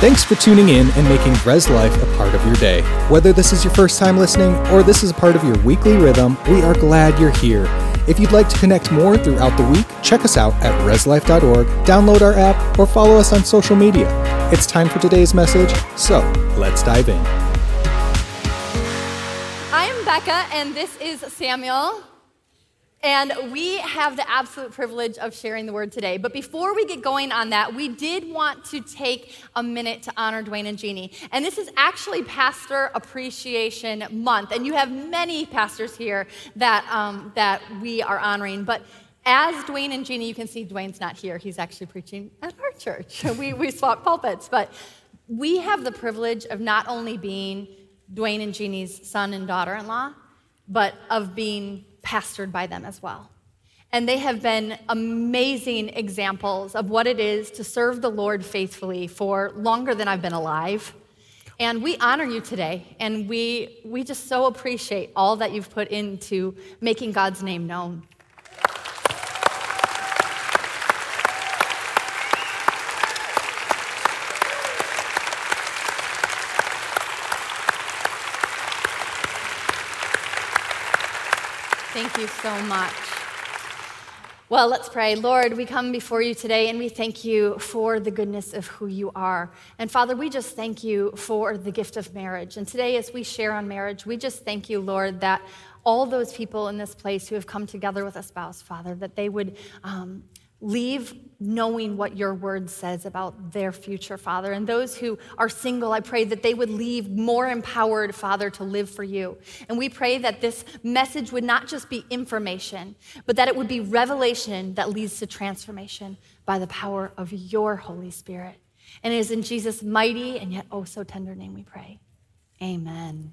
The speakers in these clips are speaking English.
Thanks for tuning in and making Res Life a part of your day. Whether this is your first time listening or this is a part of your weekly rhythm, we are glad you're here. If you'd like to connect more throughout the week, check us out at reslife.org, download our app, or follow us on social media. It's time for today's message, so let's dive in. I'm Becca, and this is Samuel. And we have the absolute privilege of sharing the word today. But before we get going on that, we did want to take a minute to honor Dwayne and Jeannie. And this is actually Pastor Appreciation Month. And you have many pastors here that, um, that we are honoring. But as Dwayne and Jeannie, you can see Dwayne's not here. He's actually preaching at our church. We, we swap pulpits. But we have the privilege of not only being Dwayne and Jeannie's son and daughter in law, but of being pastored by them as well. And they have been amazing examples of what it is to serve the Lord faithfully for longer than I've been alive. And we honor you today, and we, we just so appreciate all that you've put into making God's name known. Thank you so much. Well, let's pray. Lord, we come before you today and we thank you for the goodness of who you are. And Father, we just thank you for the gift of marriage. And today, as we share on marriage, we just thank you, Lord, that all those people in this place who have come together with a spouse, Father, that they would um, leave knowing what your word says about their future, Father. And those who are single, I pray that they would leave more empowered, Father, to live for you. And we pray that this message would not just be information, but that it would be revelation that leads to transformation by the power of your Holy Spirit. And it is in Jesus' mighty and yet oh so tender name we pray. Amen.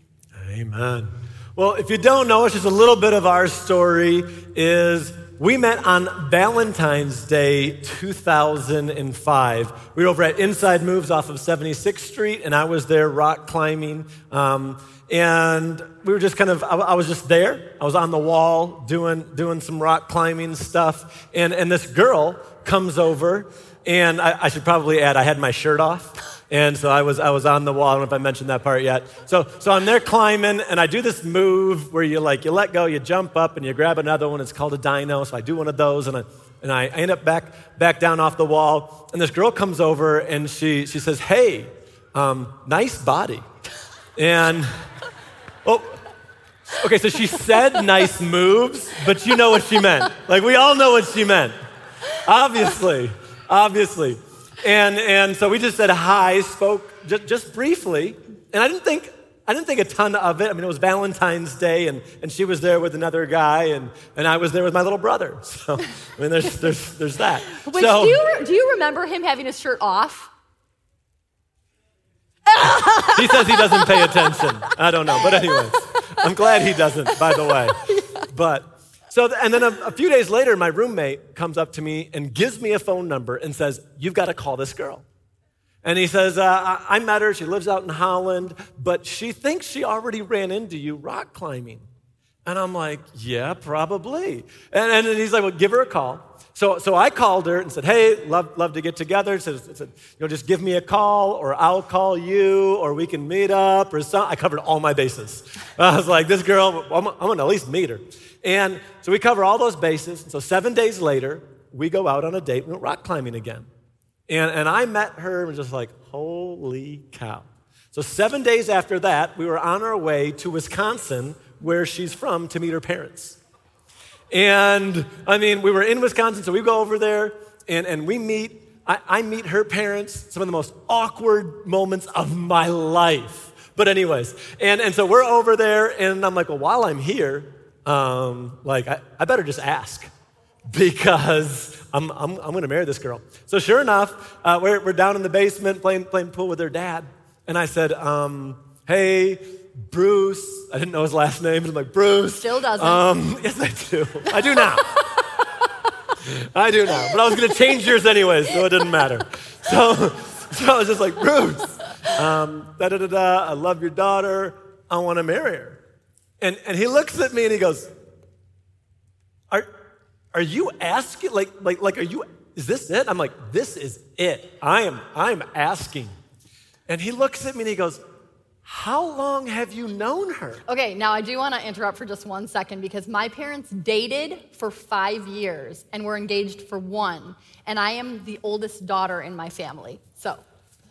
Amen. Well, if you don't know, it's just a little bit of our story is we met on Valentine's Day 2005. We were over at Inside Moves off of 76th Street, and I was there rock climbing. Um, and we were just kind of, I, I, was just there. I was on the wall doing, doing some rock climbing stuff. And, and this girl comes over, and I, I should probably add, I had my shirt off. And so I was, I was on the wall. I don't know if I mentioned that part yet. So, so I'm there climbing, and I do this move where you like, you let go, you jump up, and you grab another one. It's called a dyno. So I do one of those, and I, and I end up back, back down off the wall. And this girl comes over, and she, she says, Hey, um, nice body. And, oh, okay, so she said nice moves, but you know what she meant. Like, we all know what she meant. Obviously, obviously. And, and so we just said hi, spoke just, just briefly. And I didn't think, I didn't think a ton of it. I mean, it was Valentine's Day, and, and she was there with another guy, and, and I was there with my little brother. So, I mean, there's, there's, there's that. Which, so, do, you, do you remember him having his shirt off? he says he doesn't pay attention. I don't know. But, anyways, I'm glad he doesn't, by the way. But so, and then a, a, few days later, my roommate comes up to me and gives me a phone number and says, You've got to call this girl. And he says, uh, I met her. She lives out in Holland, but she thinks she already ran into you rock climbing. And I'm like, Yeah, probably. And, and he's like, Well, give her a call. So, so I called her and said, Hey, love, love to get together. Said, said, you know, just give me a call, or I'll call you, or we can meet up, or something. I covered all my bases. I was like, This girl, I'm, I'm going to at least meet her. And so we cover all those bases. So seven days later, we go out on a date. We went rock climbing again. And, and I met her and was just like, holy cow. So seven days after that, we were on our way to Wisconsin, where she's from, to meet her parents. And I mean, we were in Wisconsin, so we go over there and, and we meet. I, I meet her parents, some of the most awkward moments of my life. But, anyways, and, and so we're over there, and I'm like, well, while I'm here, um, like, I, I better just ask because I'm, I'm, I'm going to marry this girl. So, sure enough, uh, we're, we're down in the basement playing, playing pool with her dad. And I said, um, Hey, Bruce. I didn't know his last name. I'm like, Bruce. Still doesn't. Um, yes, I do. I do now. I do now. But I was going to change yours anyways, so it didn't matter. So, so I was just like, Bruce, um, da da da da. I love your daughter. I want to marry her. And, and he looks at me and he goes, Are, are you asking? Like, like, like, are you, is this it? I'm like, This is it. I am, I am asking. And he looks at me and he goes, How long have you known her? Okay, now I do want to interrupt for just one second because my parents dated for five years and were engaged for one. And I am the oldest daughter in my family. So,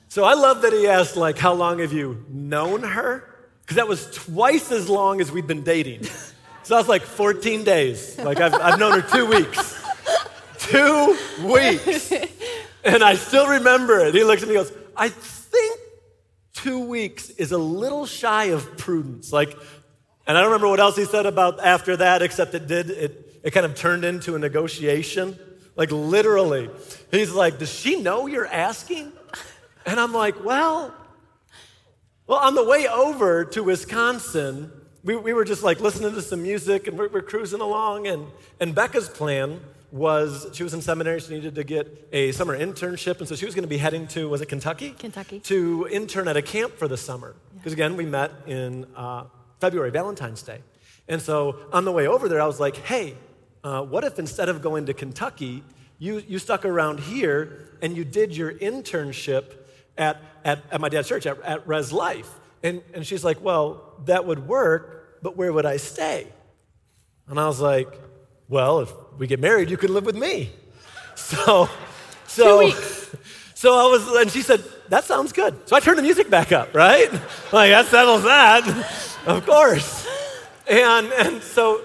So I love that he asked, like, how long have you known her? Because that was twice as long as we'd been dating. So I was like 14 days. Like I've, I've known her two weeks. Two weeks. And I still remember it. He looks at me and goes, I two weeks is a little shy of prudence. Like, and I don't remember what else he said about after that, except it did, it, it kind of turned into a negotiation. Like literally. He's like, Does she know you're asking? And I'm like, Well, well, on the way over to Wisconsin, we, we were just like listening to some music and we're, we're cruising along. And, and Becca's plan was she was in seminary, she needed to get a summer internship. And so she was going to be heading to, was it Kentucky? Kentucky. To intern at a camp for the summer. Because again, we met in uh, February, Valentine's Day. And so on the way over there, I was like, hey, uh, what if instead of going to Kentucky, you, you stuck around here and you did your internship at, at, at my dad's church, at, at Res Life? And, and she's like, well, that would work, but where would I stay? And I was like, well, if we get married, you could live with me. So, so, so I was, and she said, that sounds good. So I turned the music back up, right? Like, that settles that, of course. And, and so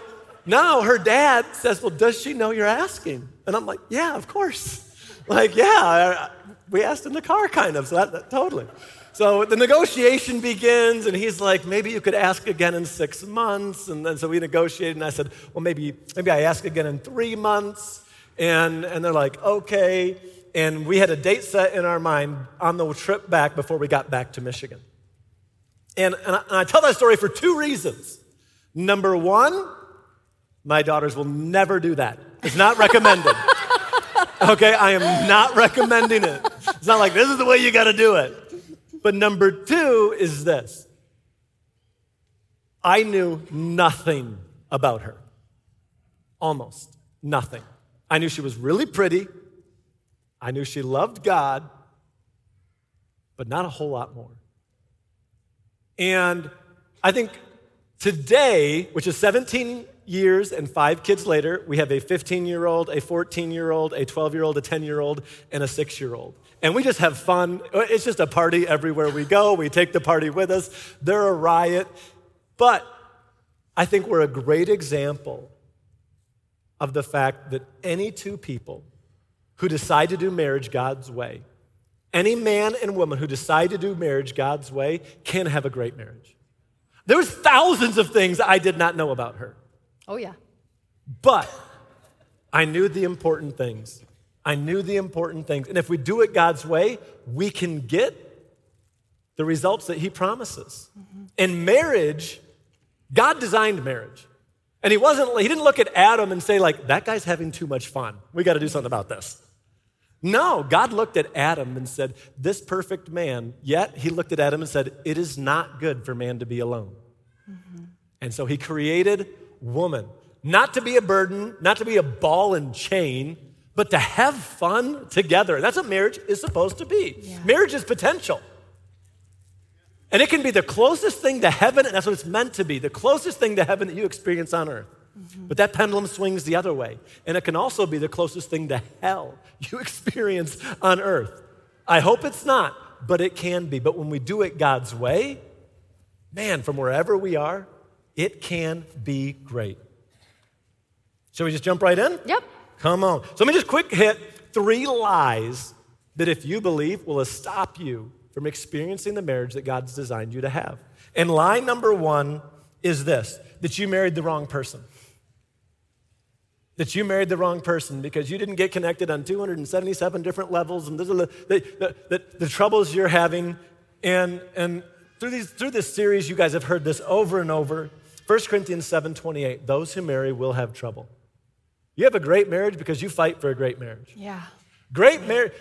now her dad says, well, does she know you're asking? And I'm like, yeah, of course. Like, yeah, we asked in the car, kind of, so that, that- totally. So the negotiation begins, and he's like, maybe you could ask again in six months. And then so we negotiated, and I said, well, maybe, maybe I ask again in three months. And, and they're like, okay. And we had a date set in our mind on the trip back before we got back to Michigan. And, and, I, and I tell that story for two reasons. Number one, my daughters will never do that. It's not recommended. okay, I am not recommending it. It's not like this is the way you got to do it. But number two is this I knew nothing about her. Almost nothing. I knew she was really pretty. I knew she loved God, but not a whole lot more. And I think today, which is 17 years and five kids later, we have a 15 year old, a 14 year old, a 12 year old, a 10 year old, and a six year old. And we just have fun. It's just a party everywhere we go. We take the party with us. They're a riot. But I think we're a great example of the fact that any two people who decide to do marriage God's way, any man and woman who decide to do marriage God's way can have a great marriage. There was thousands of things I did not know about her, oh yeah. but I knew the important things. I knew the important things. And if we do it God's way, we can get the results that He promises. Mm-hmm. In marriage, God designed marriage. And he wasn't, he didn't look at Adam and say, like, that guy's having too much fun. We got to do something about this. No, God looked at Adam and said, This perfect man, yet he looked at Adam and said, It is not good for man to be alone. Mm-hmm. And so he created woman, not to be a burden, not to be a ball and chain, but to have fun together. That's what marriage is supposed to be. Marriage is potential. And it can be the closest thing to heaven, and that's what it's meant to be the closest thing to heaven that you experience on earth. Mm-hmm. But that pendulum swings the other way. And it can also be the closest thing to hell you experience on earth. I hope it's not, but it can be. But when we do it God's way, man, from wherever we are, it can be great. Shall we just jump right in? Yep. Come on. So let me just quick hit three lies that if you believe will stop you from experiencing the marriage that God's designed you to have. And lie number one is this that you married the wrong person. That you married the wrong person because you didn't get connected on 277 different levels, and those are the, the, the, the troubles you're having. And, and through, these, through this series, you guys have heard this over and over. 1 Corinthians 7 28, those who marry will have trouble. You have a great marriage because you fight for a great marriage. Yeah. Great marriage.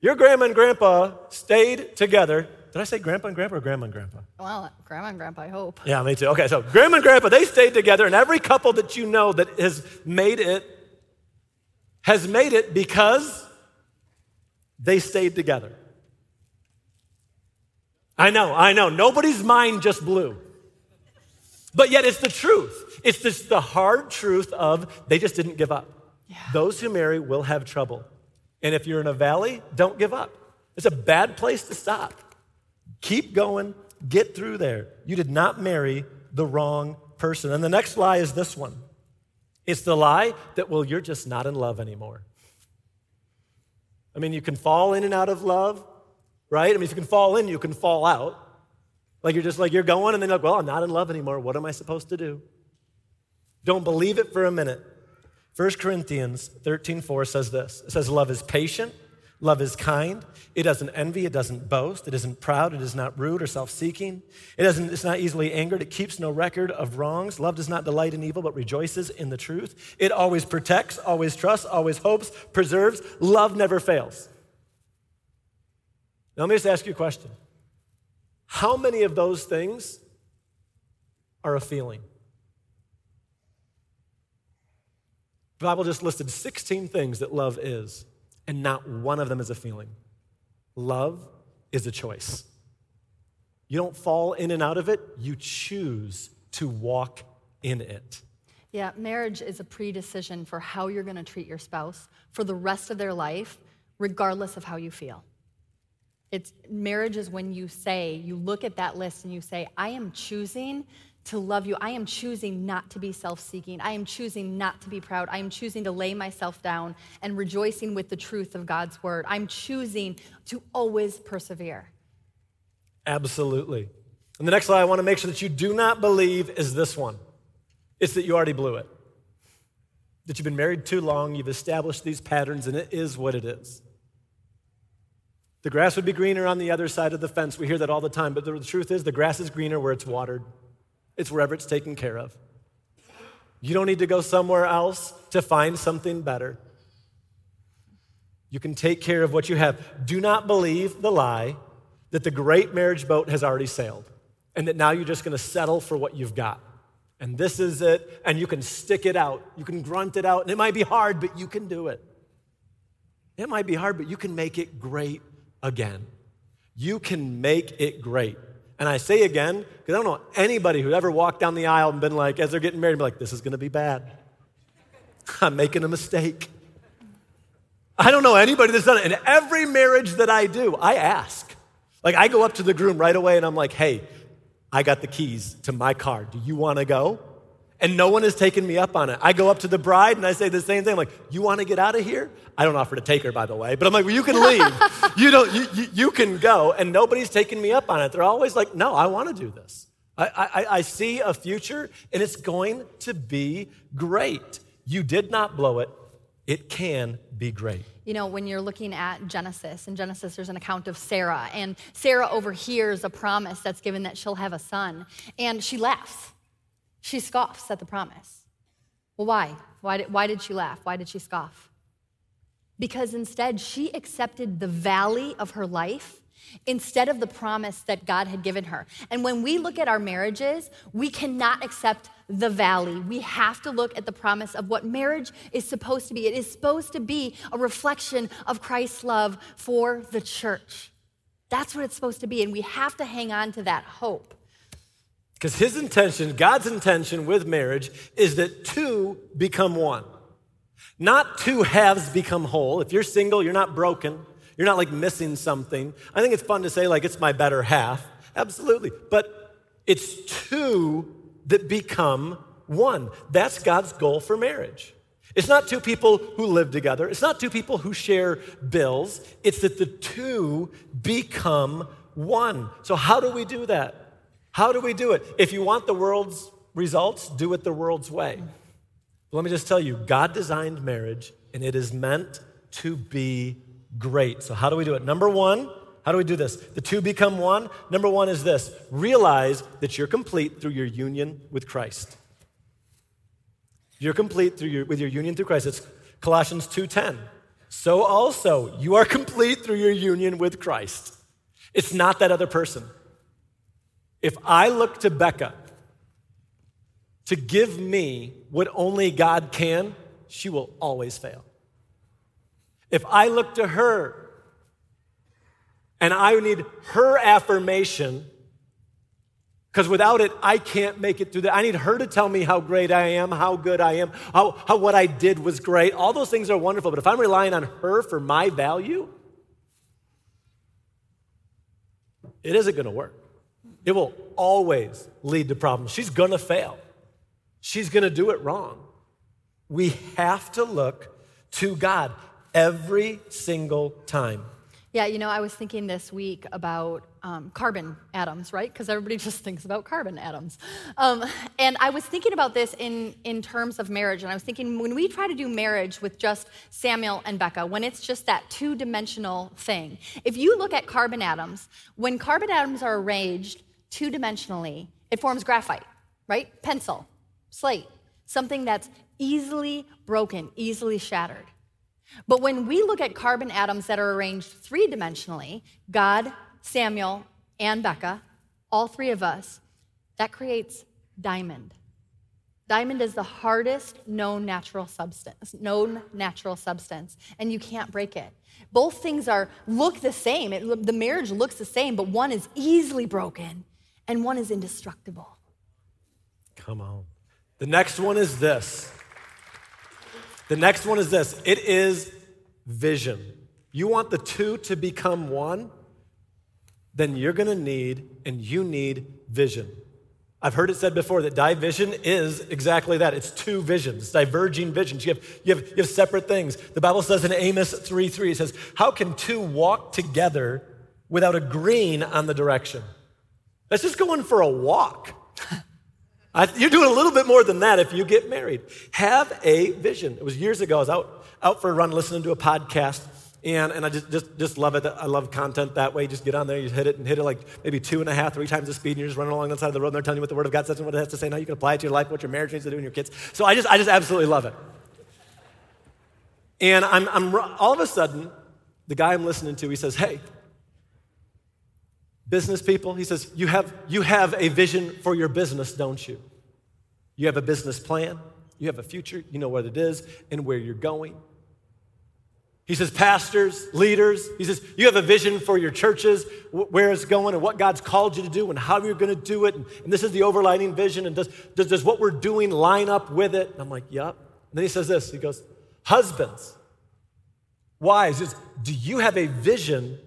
Your grandma and grandpa stayed together. Did I say grandpa and grandpa or grandma and grandpa? Well, grandma and grandpa, I hope. Yeah, me too. Okay, so grandma and grandpa, they stayed together, and every couple that you know that has made it has made it because they stayed together. I know, I know. Nobody's mind just blew. But yet it's the truth. It's just the hard truth of they just didn't give up. Yeah. Those who marry will have trouble. And if you're in a valley, don't give up. It's a bad place to stop. Keep going, get through there. You did not marry the wrong person. And the next lie is this one it's the lie that, well, you're just not in love anymore. I mean, you can fall in and out of love, right? I mean, if you can fall in, you can fall out. Like you're just like, you're going, and then you're like, well, I'm not in love anymore. What am I supposed to do? Don't believe it for a minute. 1 Corinthians 13 4 says this it says, Love is patient, love is kind, it doesn't envy, it doesn't boast, it isn't proud, it is not rude or self seeking, it doesn't, it's not easily angered, it keeps no record of wrongs. Love does not delight in evil, but rejoices in the truth. It always protects, always trusts, always hopes, preserves. Love never fails. Now, let me just ask you a question How many of those things are a feeling? The Bible just listed 16 things that love is, and not one of them is a feeling. Love is a choice. You don't fall in and out of it, you choose to walk in it. Yeah, marriage is a pre-decision for how you're going to treat your spouse for the rest of their life, regardless of how you feel. It's marriage is when you say, you look at that list and you say, I am choosing to love you. I am choosing not to be self seeking. I am choosing not to be proud. I am choosing to lay myself down and rejoicing with the truth of God's word. I'm choosing to always persevere. Absolutely. And the next lie I want to make sure that you do not believe is this one it's that you already blew it. That you've been married too long, you've established these patterns, and it is what it is. The grass would be greener on the other side of the fence. We hear that all the time, but the truth is the grass is greener where it's watered. It's wherever it's taken care of. You don't need to go somewhere else to find something better. You can take care of what you have. Do not believe the lie that the great marriage boat has already sailed and that now you're just going to settle for what you've got. And this is it, and you can stick it out. You can grunt it out, and it might be hard, but you can do it. It might be hard, but you can make it great again. You can make it great. And I say again, because I don't know anybody who ever walked down the aisle and been like, as they're getting married, be like, this is going to be bad. I'm making a mistake. I don't know anybody that's done it. In every marriage that I do, I ask. Like, I go up to the groom right away and I'm like, hey, I got the keys to my car. Do you want to go? And no one has taken me up on it. I go up to the bride and I say the same thing. I'm like, you want to get out of here? I don't offer to take her, by the way, but I'm like, well, you can leave. you, don't, you, you, you, can go. And nobody's taken me up on it. They're always like, no, I want to do this. I, I, I see a future and it's going to be great. You did not blow it. It can be great. You know, when you're looking at Genesis, in Genesis, there's an account of Sarah, and Sarah overhears a promise that's given that she'll have a son, and she laughs she scoffs at the promise. Well, why? Why did, why did she laugh? Why did she scoff? Because instead, she accepted the valley of her life instead of the promise that God had given her. And when we look at our marriages, we cannot accept the valley. We have to look at the promise of what marriage is supposed to be. It is supposed to be a reflection of Christ's love for the church. That's what it's supposed to be. And we have to hang on to that hope. Because his intention, God's intention with marriage, is that two become one. Not two halves become whole. If you're single, you're not broken. You're not like missing something. I think it's fun to say, like, it's my better half. Absolutely. But it's two that become one. That's God's goal for marriage. It's not two people who live together, it's not two people who share bills. It's that the two become one. So, how do we do that? How do we do it? If you want the world's results, do it the world's way. Let me just tell you God designed marriage, and it is meant to be great. So, how do we do it? Number one, how do we do this? The two become one. Number one is this realize that you're complete through your union with Christ. You're complete through your, with your union through Christ. It's Colossians 2:10. So also, you are complete through your union with Christ. It's not that other person. If I look to Becca to give me what only God can, she will always fail. If I look to her And I need her affirmation because without it, I can't make it through that. I need her to tell me how great I am, how good I am, how, how what I did was great. All those things are wonderful. But if I'm relying on her for my value, it isn't going to work. It will always lead to problems. She's going to fail, she's going to do it wrong. We have to look to God every single time. Yeah, you know, I was thinking this week about um, carbon atoms, right? Because everybody just thinks about carbon atoms. Um, and I was thinking about this in, in terms of marriage. And I was thinking when we try to do marriage with just Samuel and Becca, when it's just that two dimensional thing, if you look at carbon atoms, when carbon atoms are arranged two dimensionally, it forms graphite, right? Pencil, slate, something that's easily broken, easily shattered. But when we look at carbon atoms that are arranged three dimensionally, God, Samuel, and Becca, all three of us, that creates diamond. Diamond is the hardest known natural substance, known natural substance, and you can't break it. Both things are look the same. It, the marriage looks the same, but one is easily broken and one is indestructible. Come on. The next one is this. The next one is this it is vision. You want the two to become one? Then you're gonna need, and you need vision. I've heard it said before that division is exactly that. It's two visions, diverging visions. You have, you have, you have separate things. The Bible says in Amos 3 3, it says, How can two walk together without agreeing on the direction? That's just going for a walk. I, you're doing a little bit more than that if you get married. Have a vision. It was years ago, I was out, out for a run listening to a podcast, and, and I just, just, just love it. I love content that way. You just get on there, you hit it, and hit it like maybe two and a half, three times the speed, and you're just running along the side of the road, and they're telling you what the Word of God says and what it has to say, and how you can apply it to your life, what your marriage needs to do, and your kids. So I just, I just absolutely love it. And I'm, I'm all of a sudden, the guy I'm listening to, he says, Hey, business people, he says, you have, you have a vision for your business, don't you? You have a business plan, you have a future, you know what it is and where you're going. He says, Pastors, leaders, he says, you have a vision for your churches, where it's going and what God's called you to do and how you're going to do it. And, and this is the overlining vision. And does, does, does what we're doing line up with it? And I'm like, Yep. And then he says this He goes, Husbands, wives, do you have a vision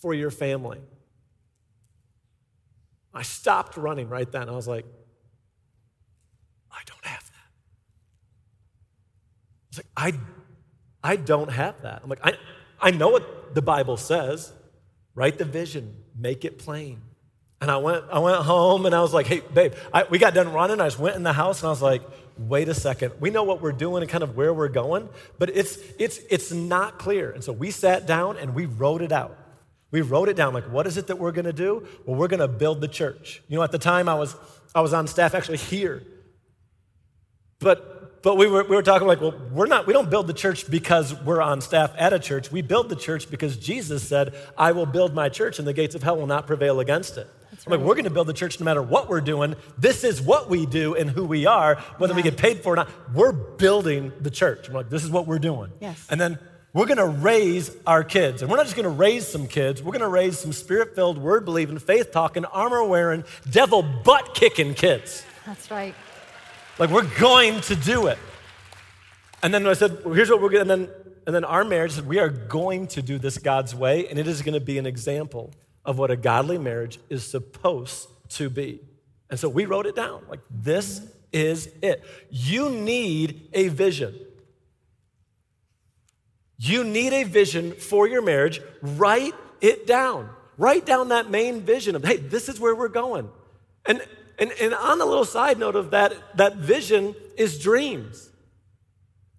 for your family? I stopped running right then. I was like, I don't have that. It's like, I, I don't have that. I'm like, I, I know what the Bible says. Write the vision, make it plain. And I went, I went home and I was like, hey, babe, I, we got done running. I just went in the house and I was like, wait a second. We know what we're doing and kind of where we're going, but it's, it's, it's not clear. And so we sat down and we wrote it out. We wrote it down like, what is it that we're going to do? Well, we're going to build the church. You know, at the time I was, I was on staff actually here. But, but we, were, we were talking like, well, we're not, we don't build the church because we're on staff at a church. We build the church because Jesus said, I will build my church and the gates of hell will not prevail against it. Right. Like, we're going to build the church no matter what we're doing. This is what we do and who we are, whether yeah. we get paid for it or not. We're building the church. I'm like, this is what we're doing. Yes. And then we're going to raise our kids. And we're not just going to raise some kids, we're going to raise some spirit filled, word believing, faith talking, armor wearing, devil butt kicking kids. That's right. Like, we're going to do it. And then I said, well, here's what we're going to, and then, and then our marriage said, we are going to do this God's way, and it is going to be an example of what a godly marriage is supposed to be. And so we wrote it down. Like, this is it. You need a vision. You need a vision for your marriage. Write it down. Write down that main vision of, hey, this is where we're going. And, and, and on the little side note of that, that vision is dreams.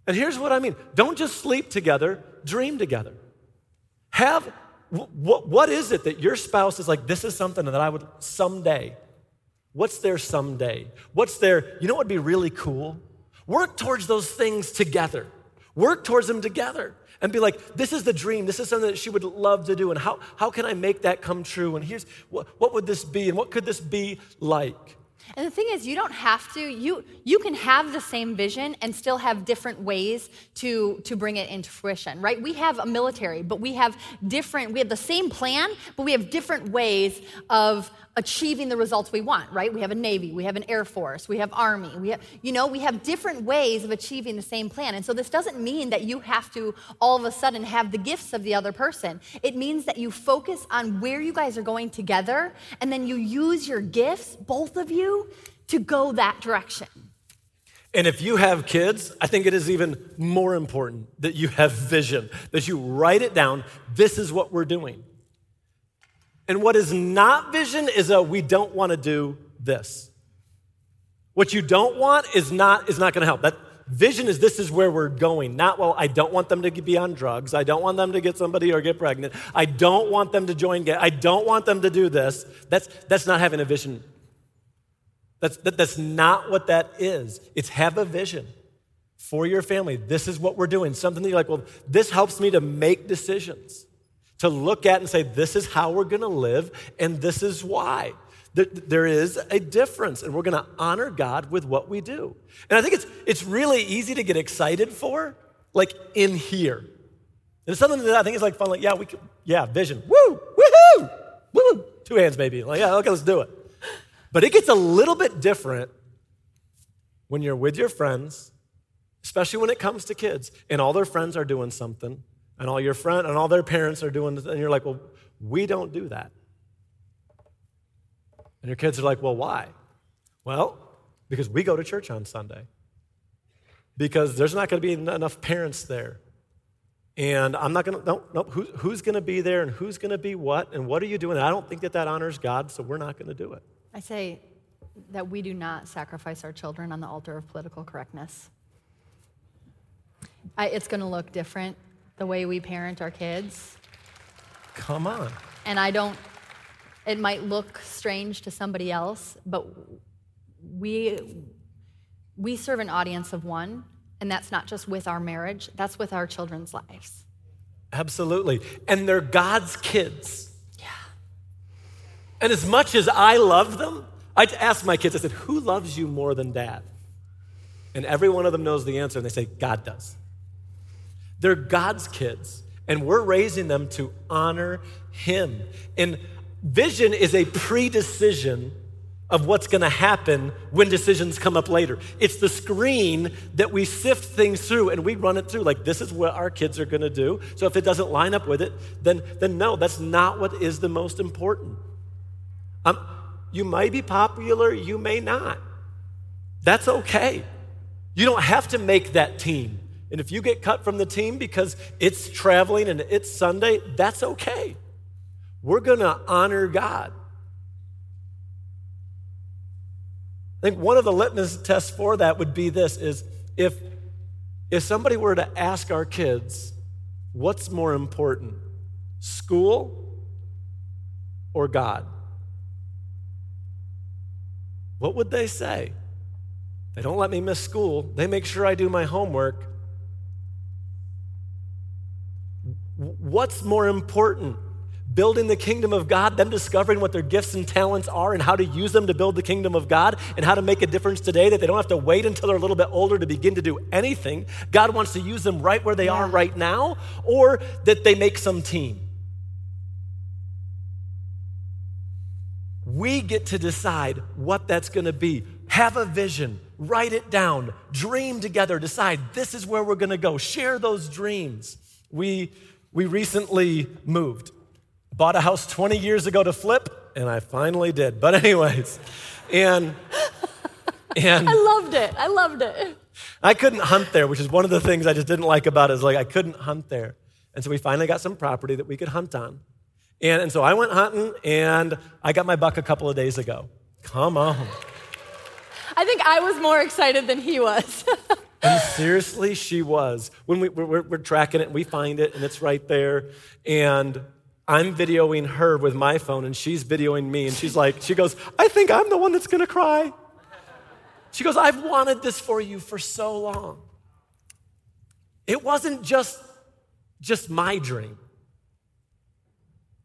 And here's what I mean don't just sleep together, dream together. Have, what, what is it that your spouse is like, this is something that I would someday, what's their someday? What's their, you know what would be really cool? Work towards those things together. Work towards them together and be like, this is the dream. This is something that she would love to do. And how, how can I make that come true? And here's what, what would this be? And what could this be like? And the thing is, you don't have to. You, you can have the same vision and still have different ways to, to bring it into fruition, right? We have a military, but we have different, we have the same plan, but we have different ways of achieving the results we want, right? We have a Navy, we have an Air Force, we have Army, we have, you know, we have different ways of achieving the same plan. And so this doesn't mean that you have to all of a sudden have the gifts of the other person. It means that you focus on where you guys are going together and then you use your gifts, both of you, to go that direction. And if you have kids, I think it is even more important that you have vision, that you write it down. This is what we're doing. And what is not vision is a we don't want to do this. What you don't want is not is not going to help. That vision is this is where we're going. Not well, I don't want them to be on drugs. I don't want them to get somebody or get pregnant. I don't want them to join gay. I don't want them to do this. That's that's not having a vision. That's that, that's not what that is. It's have a vision for your family. This is what we're doing. Something that you're like, well, this helps me to make decisions to look at and say, this is how we're going to live, and this is why. There is a difference, and we're going to honor God with what we do. And I think it's, it's really easy to get excited for, like in here. And it's something that I think is like fun, like, yeah, we could, yeah, vision. Woo, woohoo, woo, two hands maybe. Like, yeah, okay, let's do it. But it gets a little bit different when you're with your friends, especially when it comes to kids, and all their friends are doing something, and all your friends and all their parents are doing this, and you're like, well, we don't do that. And your kids are like, well, why? Well, because we go to church on Sunday. Because there's not going to be enough parents there. And I'm not going to, no, no, who, who's going to be there and who's going to be what and what are you doing? I don't think that that honors God, so we're not going to do it. I say that we do not sacrifice our children on the altar of political correctness. I, it's going to look different the way we parent our kids. Come on. And I don't, it might look strange to somebody else, but we, we serve an audience of one, and that's not just with our marriage, that's with our children's lives. Absolutely. And they're God's kids. Yeah. And as much as I love them, I ask my kids, I said, Who loves you more than dad? And every one of them knows the answer, and they say, God does. They're God's kids, and we're raising them to honor Him. And vision is a pre-decision of what's going to happen when decisions come up later. It's the screen that we sift things through and we run it through like this is what our kids are going to do. So if it doesn't line up with it, then then no, that's not what is the most important. Um, you may be popular, you may not. That's okay. You don't have to make that team. And if you get cut from the team because it's traveling and it's Sunday, that's okay. We're going to honor God. I think one of the litmus tests for that would be this is if if somebody were to ask our kids what's more important school or God what would they say they don't let me miss school they make sure I do my homework What's more important? Building the kingdom of God, them discovering what their gifts and talents are and how to use them to build the kingdom of God and how to make a difference today that they don't have to wait until they're a little bit older to begin to do anything. God wants to use them right where they yeah. are right now, or that they make some team. We get to decide what that's going to be. Have a vision, write it down, dream together, decide this is where we're going to go. Share those dreams. We we recently moved. Bought a house 20 years ago to flip, and I finally did. But, anyways, and. And I loved it. I loved it. I couldn't hunt there, which is one of the things I just didn't like about it. Is like I couldn't hunt there, and so we finally got some property that we could hunt on, and and so I went hunting, and I got my buck a couple of days ago. Come on. I think I was more excited than he was. Seriously, she was. When we, we're, we're tracking it, we find it, and it's right there. And I'm videoing her with my phone, and she's videoing me. And she's like, she goes, I think I'm the one that's gonna cry. She goes, I've wanted this for you for so long. It wasn't just, just my dream.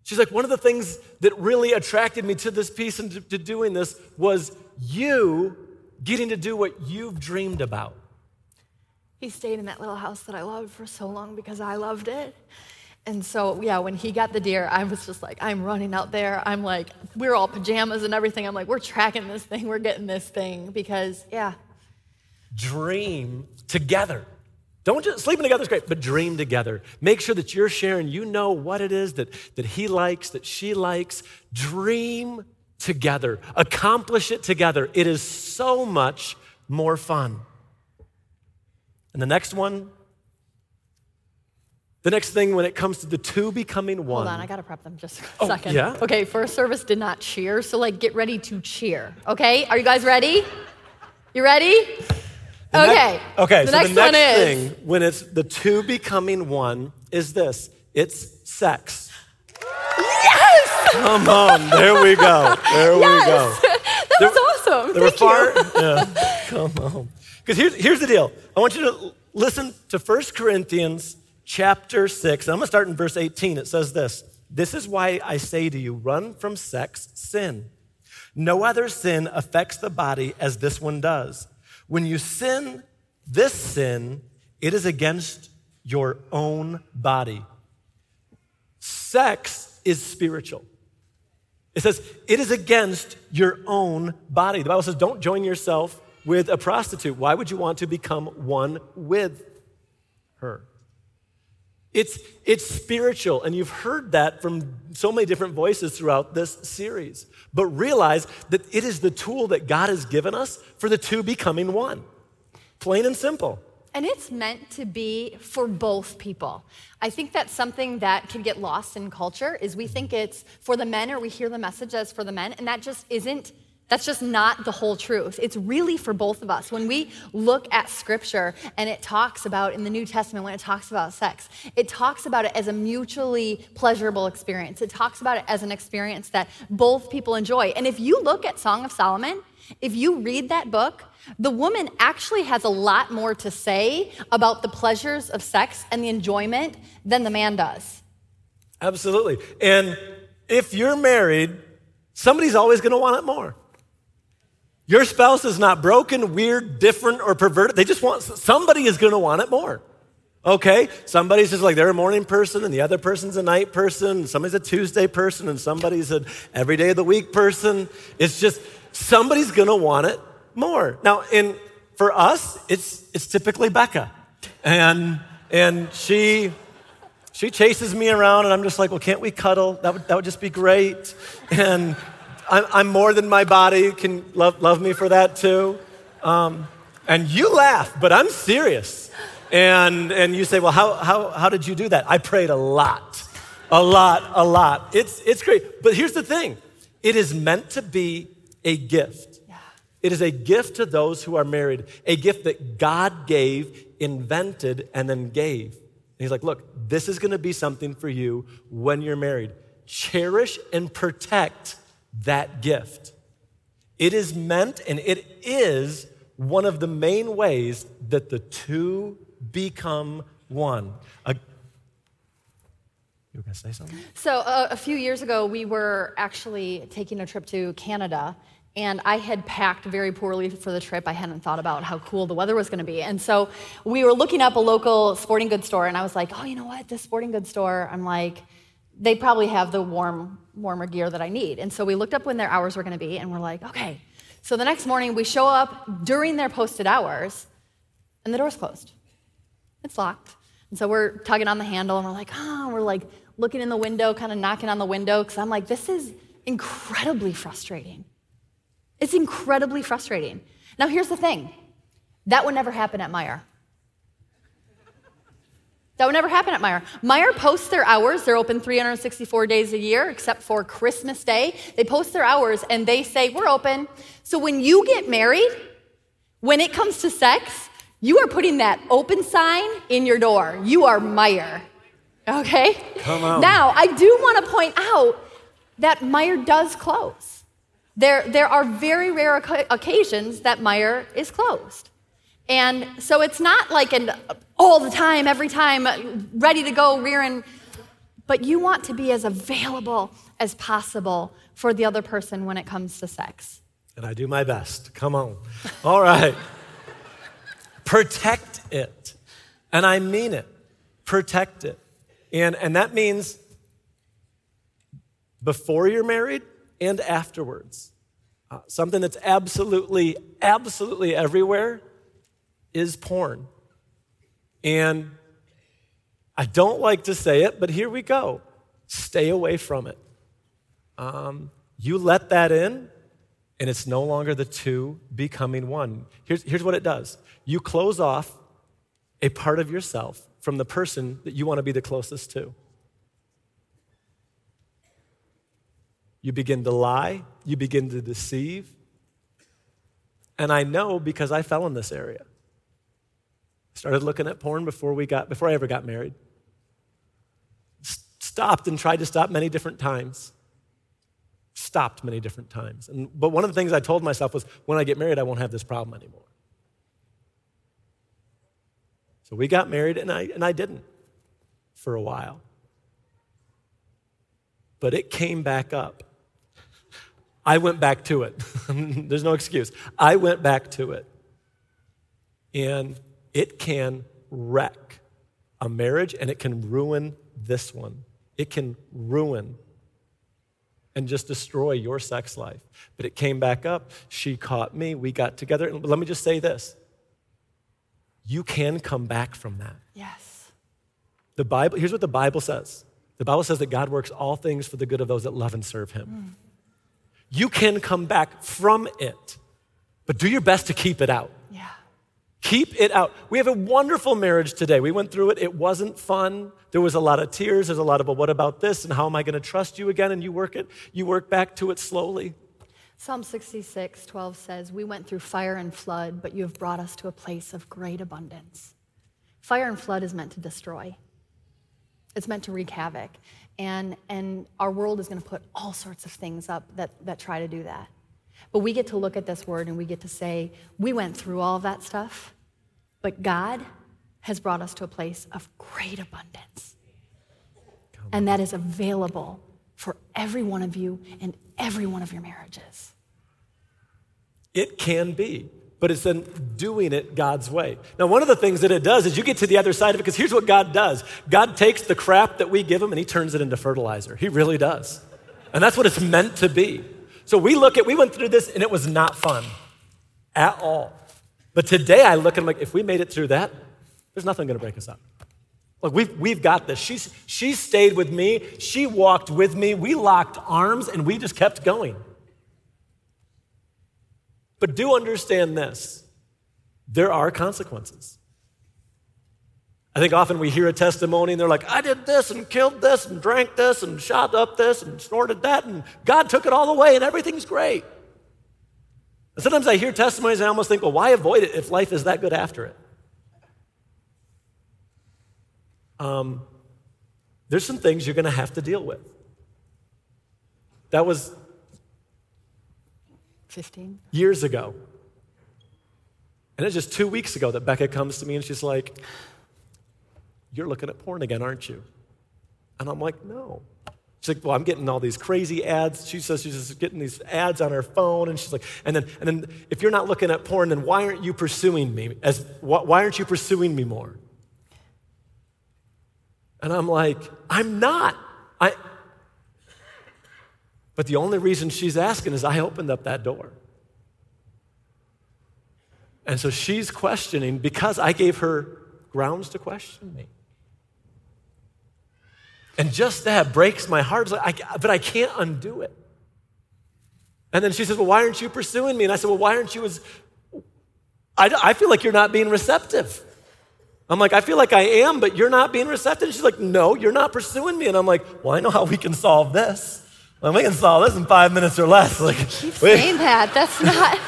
She's like, one of the things that really attracted me to this piece and to, to doing this was you getting to do what you've dreamed about. He stayed in that little house that I loved for so long because I loved it. And so, yeah, when he got the deer, I was just like, I'm running out there. I'm like, we're all pajamas and everything. I'm like, we're tracking this thing, we're getting this thing because, yeah. Dream together. Don't just sleeping together is great, but dream together. Make sure that you're sharing, you know what it is that, that he likes, that she likes. Dream together, accomplish it together. It is so much more fun. And the next one, the next thing when it comes to the two becoming one. Hold on, I gotta prep them just a Oh, second. yeah? Okay, first service did not cheer, so like get ready to cheer. Okay, are you guys ready? You ready? The okay. okay, The so next the next one is thing when it's the two becoming one is this it's sex. yes. Come on, there we go. There we go. That There- was awesome. There were Thank far. you. Yeah, come on. Because here's, here's the deal. I want you to listen to 1 Corinthians chapter 6. And I'm going to start in verse 18. It says this This is why I say to you, run from sex sin. No other sin affects the body as this one does. When you sin this sin, it is against your own body. Sex is spiritual. It says, it is against your own body. The Bible says, don't join yourself with a prostitute. Why would you want to become one with her? It's, it's spiritual, and you've heard that from so many different voices throughout this series. But realize that it is the tool that God has given us for the two becoming one. Plain and simple. And it's meant to be for both people. I think that's something that can get lost in culture is we think it's for the men or we hear the message as for the men and that just isn't that's just not the whole truth. It's really for both of us. When we look at scripture and it talks about in the New Testament when it talks about sex, it talks about it as a mutually pleasurable experience. It talks about it as an experience that both people enjoy. And if you look at Song of Solomon, if you read that book, the woman actually has a lot more to say about the pleasures of sex and the enjoyment than the man does. Absolutely. And if you're married, somebody's always going to want it more. Your spouse is not broken, weird, different, or perverted. They just want, somebody is going to want it more. Okay? Somebody's just like they're a morning person and the other person's a night person. Somebody's a Tuesday person and somebody's an every day of the week person. It's just somebody's going to want it more. Now, in for us, it's it's typically Becca. And and she she chases me around, and I'm just like, well, can't we cuddle? That would, that would just be great. And I'm, I'm more than my body. Can love, love me for that too. Um, and you laugh, but I'm serious. And, and you say, well, how, how, how did you do that? I prayed a lot, a lot, a lot. It's, it's great. But here's the thing it is meant to be a gift. It is a gift to those who are married, a gift that God gave, invented, and then gave. And he's like, look, this is going to be something for you when you're married. Cherish and protect that gift. It is meant and it is one of the main ways that the two become one. A- you were going to say something? So, uh, a few years ago, we were actually taking a trip to Canada, and I had packed very poorly for the trip. I hadn't thought about how cool the weather was going to be. And so, we were looking up a local sporting goods store, and I was like, oh, you know what? This sporting goods store, I'm like, they probably have the warm, warmer gear that I need. And so, we looked up when their hours were going to be, and we're like, okay. So, the next morning, we show up during their posted hours, and the door's closed. It's locked. And so we're tugging on the handle and we're like, oh, we're like looking in the window, kind of knocking on the window, because I'm like, this is incredibly frustrating. It's incredibly frustrating. Now, here's the thing that would never happen at Meijer. That would never happen at Meijer. Meijer posts their hours. They're open 364 days a year, except for Christmas Day. They post their hours and they say, We're open. So when you get married, when it comes to sex, you are putting that open sign in your door. You are Meijer. Okay? Come on. Now, I do want to point out that Meijer does close. There, there are very rare occasions that Meijer is closed. And so it's not like an all the time, every time, ready to go, rearing but you want to be as available as possible for the other person when it comes to sex. And I do my best. Come on. All right. Protect it. And I mean it. Protect it. And, and that means before you're married and afterwards. Uh, something that's absolutely, absolutely everywhere is porn. And I don't like to say it, but here we go. Stay away from it. Um, you let that in, and it's no longer the two becoming one. Here's, here's what it does you close off a part of yourself from the person that you want to be the closest to. You begin to lie, you begin to deceive. And I know because I fell in this area. Started looking at porn before we got before I ever got married. Stopped and tried to stop many different times. Stopped many different times. And, but one of the things I told myself was when I get married, I won't have this problem anymore. So we got married, and I, and I didn't for a while. But it came back up. I went back to it. There's no excuse. I went back to it. And it can wreck a marriage and it can ruin this one. It can ruin and just destroy your sex life. But it came back up. She caught me. We got together. And let me just say this you can come back from that. Yes. The Bible, here's what the Bible says the Bible says that God works all things for the good of those that love and serve Him. Mm. You can come back from it, but do your best to keep it out. Keep it out. We have a wonderful marriage today. We went through it. It wasn't fun. There was a lot of tears. There's a lot of, well, what about this? And how am I going to trust you again? And you work it, you work back to it slowly. Psalm 66, 12 says, We went through fire and flood, but you have brought us to a place of great abundance. Fire and flood is meant to destroy, it's meant to wreak havoc. And, and our world is going to put all sorts of things up that, that try to do that. But we get to look at this word and we get to say, we went through all of that stuff, but God has brought us to a place of great abundance. And that is available for every one of you and every one of your marriages. It can be but it's then doing it God's way. Now, one of the things that it does is you get to the other side of it because here's what God does God takes the crap that we give him and he turns it into fertilizer. He really does. And that's what it's meant to be. So we look at, we went through this and it was not fun at all. But today I look and I'm like, if we made it through that, there's nothing to break us up. Look, we've, we've got this. She's, she stayed with me. She walked with me. We locked arms and we just kept going. But do understand this there are consequences. I think often we hear a testimony and they're like, I did this and killed this and drank this and shot up this and snorted that, and God took it all away and everything's great. And sometimes I hear testimonies and I almost think, well, why avoid it if life is that good after it? Um, there's some things you're going to have to deal with. That was 15? Years ago. And it's just two weeks ago that Becca comes to me and she's like, You're looking at porn again, aren't you? And I'm like, No. She's like, Well, I'm getting all these crazy ads. She says she's just getting these ads on her phone. And she's like, And then, and then if you're not looking at porn, then why aren't you pursuing me? As, why aren't you pursuing me more? And I'm like, I'm not. I, but the only reason she's asking is I opened up that door. And so she's questioning because I gave her grounds to question me. And just that breaks my heart. Like, I, but I can't undo it. And then she says, Well, why aren't you pursuing me? And I said, Well, why aren't you as. I, I feel like you're not being receptive. I'm like, I feel like I am, but you're not being receptive. And she's like, No, you're not pursuing me. And I'm like, Well, I know how we can solve this. Well, we can solve this in five minutes or less. Like, keep saying that. That's not.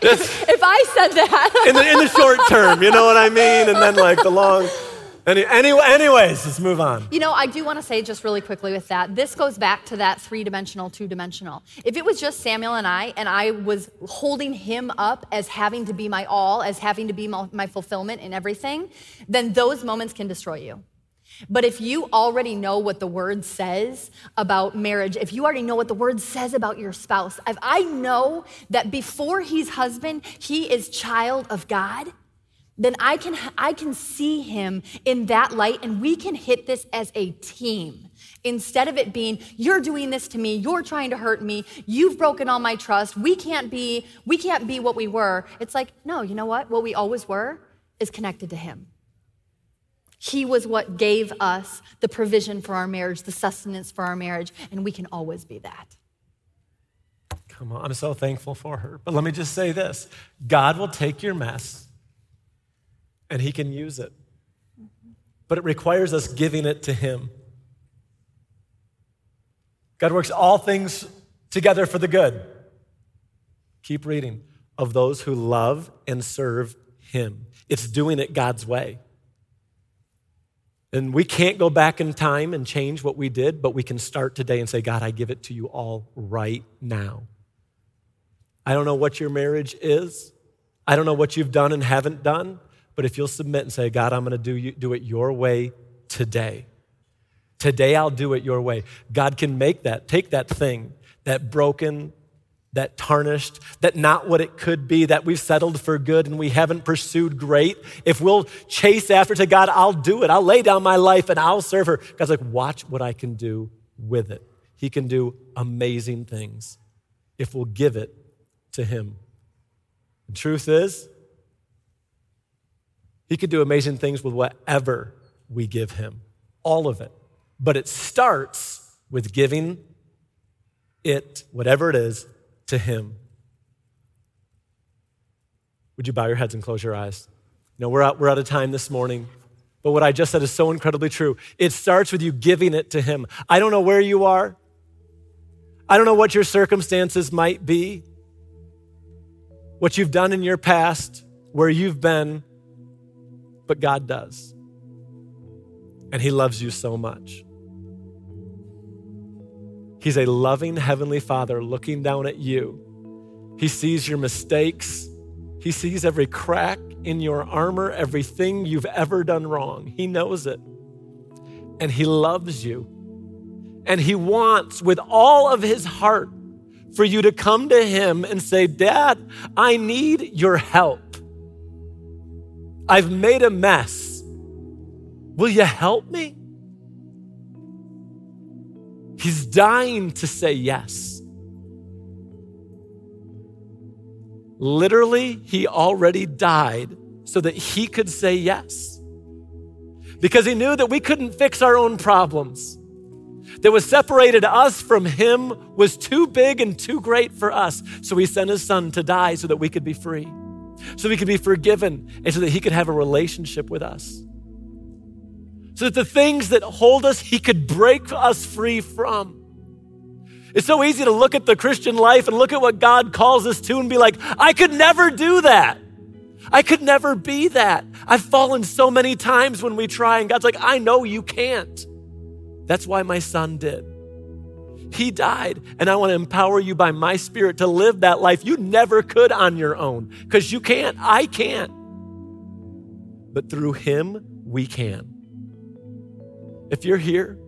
if, if I said that. in, the, in the short term, you know what I mean? And then like the long. Any, any, anyways, let's move on. You know, I do want to say just really quickly with that, this goes back to that three dimensional, two dimensional. If it was just Samuel and I, and I was holding him up as having to be my all, as having to be my, my fulfillment in everything, then those moments can destroy you. But if you already know what the word says about marriage, if you already know what the word says about your spouse, if I know that before he's husband, he is child of God, then I can, I can see him in that light and we can hit this as a team. Instead of it being, you're doing this to me, you're trying to hurt me, you've broken all my trust, we can't be, we can't be what we were. It's like, no, you know what? What we always were is connected to him. He was what gave us the provision for our marriage, the sustenance for our marriage, and we can always be that. Come on, I'm so thankful for her. But let me just say this God will take your mess and He can use it. But it requires us giving it to Him. God works all things together for the good. Keep reading. Of those who love and serve Him. It's doing it God's way. And we can't go back in time and change what we did, but we can start today and say, God, I give it to you all right now. I don't know what your marriage is. I don't know what you've done and haven't done, but if you'll submit and say, God, I'm going to do, do it your way today. Today I'll do it your way. God can make that, take that thing, that broken, that tarnished, that not what it could be, that we've settled for good and we haven't pursued great. If we'll chase after to God, I'll do it. I'll lay down my life and I'll serve her. God's like, watch what I can do with it. He can do amazing things if we'll give it to Him. The truth is, He could do amazing things with whatever we give Him, all of it. But it starts with giving it, whatever it is, to Him. Would you bow your heads and close your eyes? Know, we're out, we're out of time this morning, but what I just said is so incredibly true. It starts with you giving it to Him. I don't know where you are, I don't know what your circumstances might be, what you've done in your past, where you've been, but God does. And He loves you so much. He's a loving Heavenly Father looking down at you. He sees your mistakes. He sees every crack in your armor, everything you've ever done wrong. He knows it. And He loves you. And He wants, with all of His heart, for you to come to Him and say, Dad, I need your help. I've made a mess. Will you help me? He's dying to say yes. Literally, he already died so that he could say yes. Because he knew that we couldn't fix our own problems. That was separated us from him was too big and too great for us. So he sent his son to die so that we could be free, so we could be forgiven, and so that he could have a relationship with us so that the things that hold us, He could break us free from. It's so easy to look at the Christian life and look at what God calls us to and be like, I could never do that. I could never be that. I've fallen so many times when we try, and God's like, I know you can't. That's why my son did. He died, and I want to empower you by my spirit to live that life you never could on your own because you can't. I can't. But through him, we can. If you're here,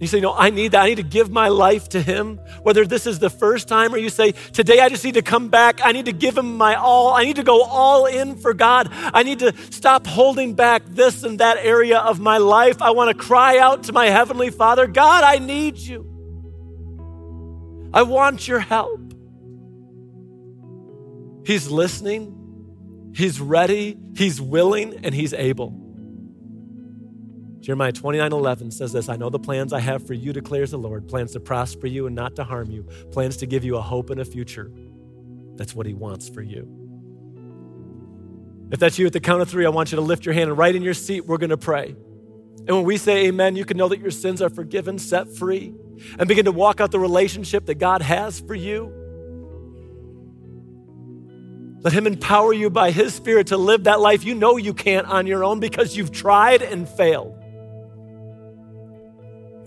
you say, No, I need that. I need to give my life to Him. Whether this is the first time or you say, Today I just need to come back. I need to give Him my all. I need to go all in for God. I need to stop holding back this and that area of my life. I want to cry out to my Heavenly Father God, I need you. I want your help. He's listening, He's ready, He's willing, and He's able. Jeremiah 29 11 says this I know the plans I have for you, declares the Lord plans to prosper you and not to harm you, plans to give you a hope and a future. That's what He wants for you. If that's you at the count of three, I want you to lift your hand and right in your seat, we're going to pray. And when we say amen, you can know that your sins are forgiven, set free, and begin to walk out the relationship that God has for you. Let Him empower you by His Spirit to live that life you know you can't on your own because you've tried and failed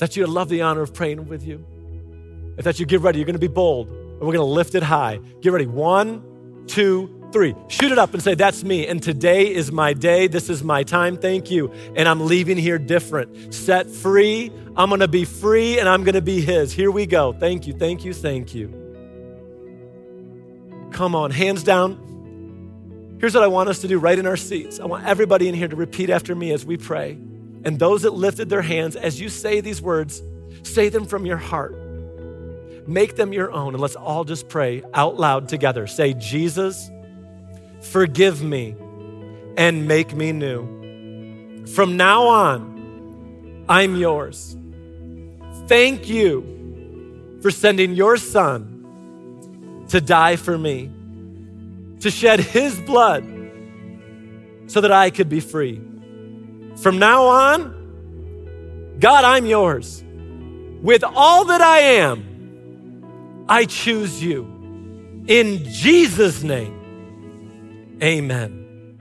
that you'd love the honor of praying with you. If that you get ready, you're going to be bold and we're going to lift it high. Get ready. One, two, three. Shoot it up and say, That's me. And today is my day. This is my time. Thank you. And I'm leaving here different. Set free. I'm going to be free and I'm going to be His. Here we go. Thank you. Thank you. Thank you. Come on, hands down. Here's what I want us to do right in our seats. I want everybody in here to repeat after me as we pray. And those that lifted their hands, as you say these words, say them from your heart. Make them your own. And let's all just pray out loud together. Say, Jesus, forgive me and make me new. From now on, I'm yours. Thank you for sending your son to die for me to shed his blood so that I could be free. From now on, God, I'm yours. With all that I am, I choose you. In Jesus' name, amen.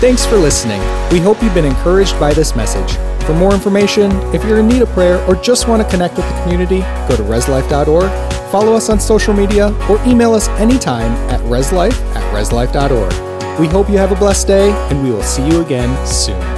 Thanks for listening. We hope you've been encouraged by this message. For more information, if you're in need of prayer or just want to connect with the community, go to reslife.org follow us on social media, or email us anytime at reslife at reslife.org. We hope you have a blessed day, and we will see you again soon.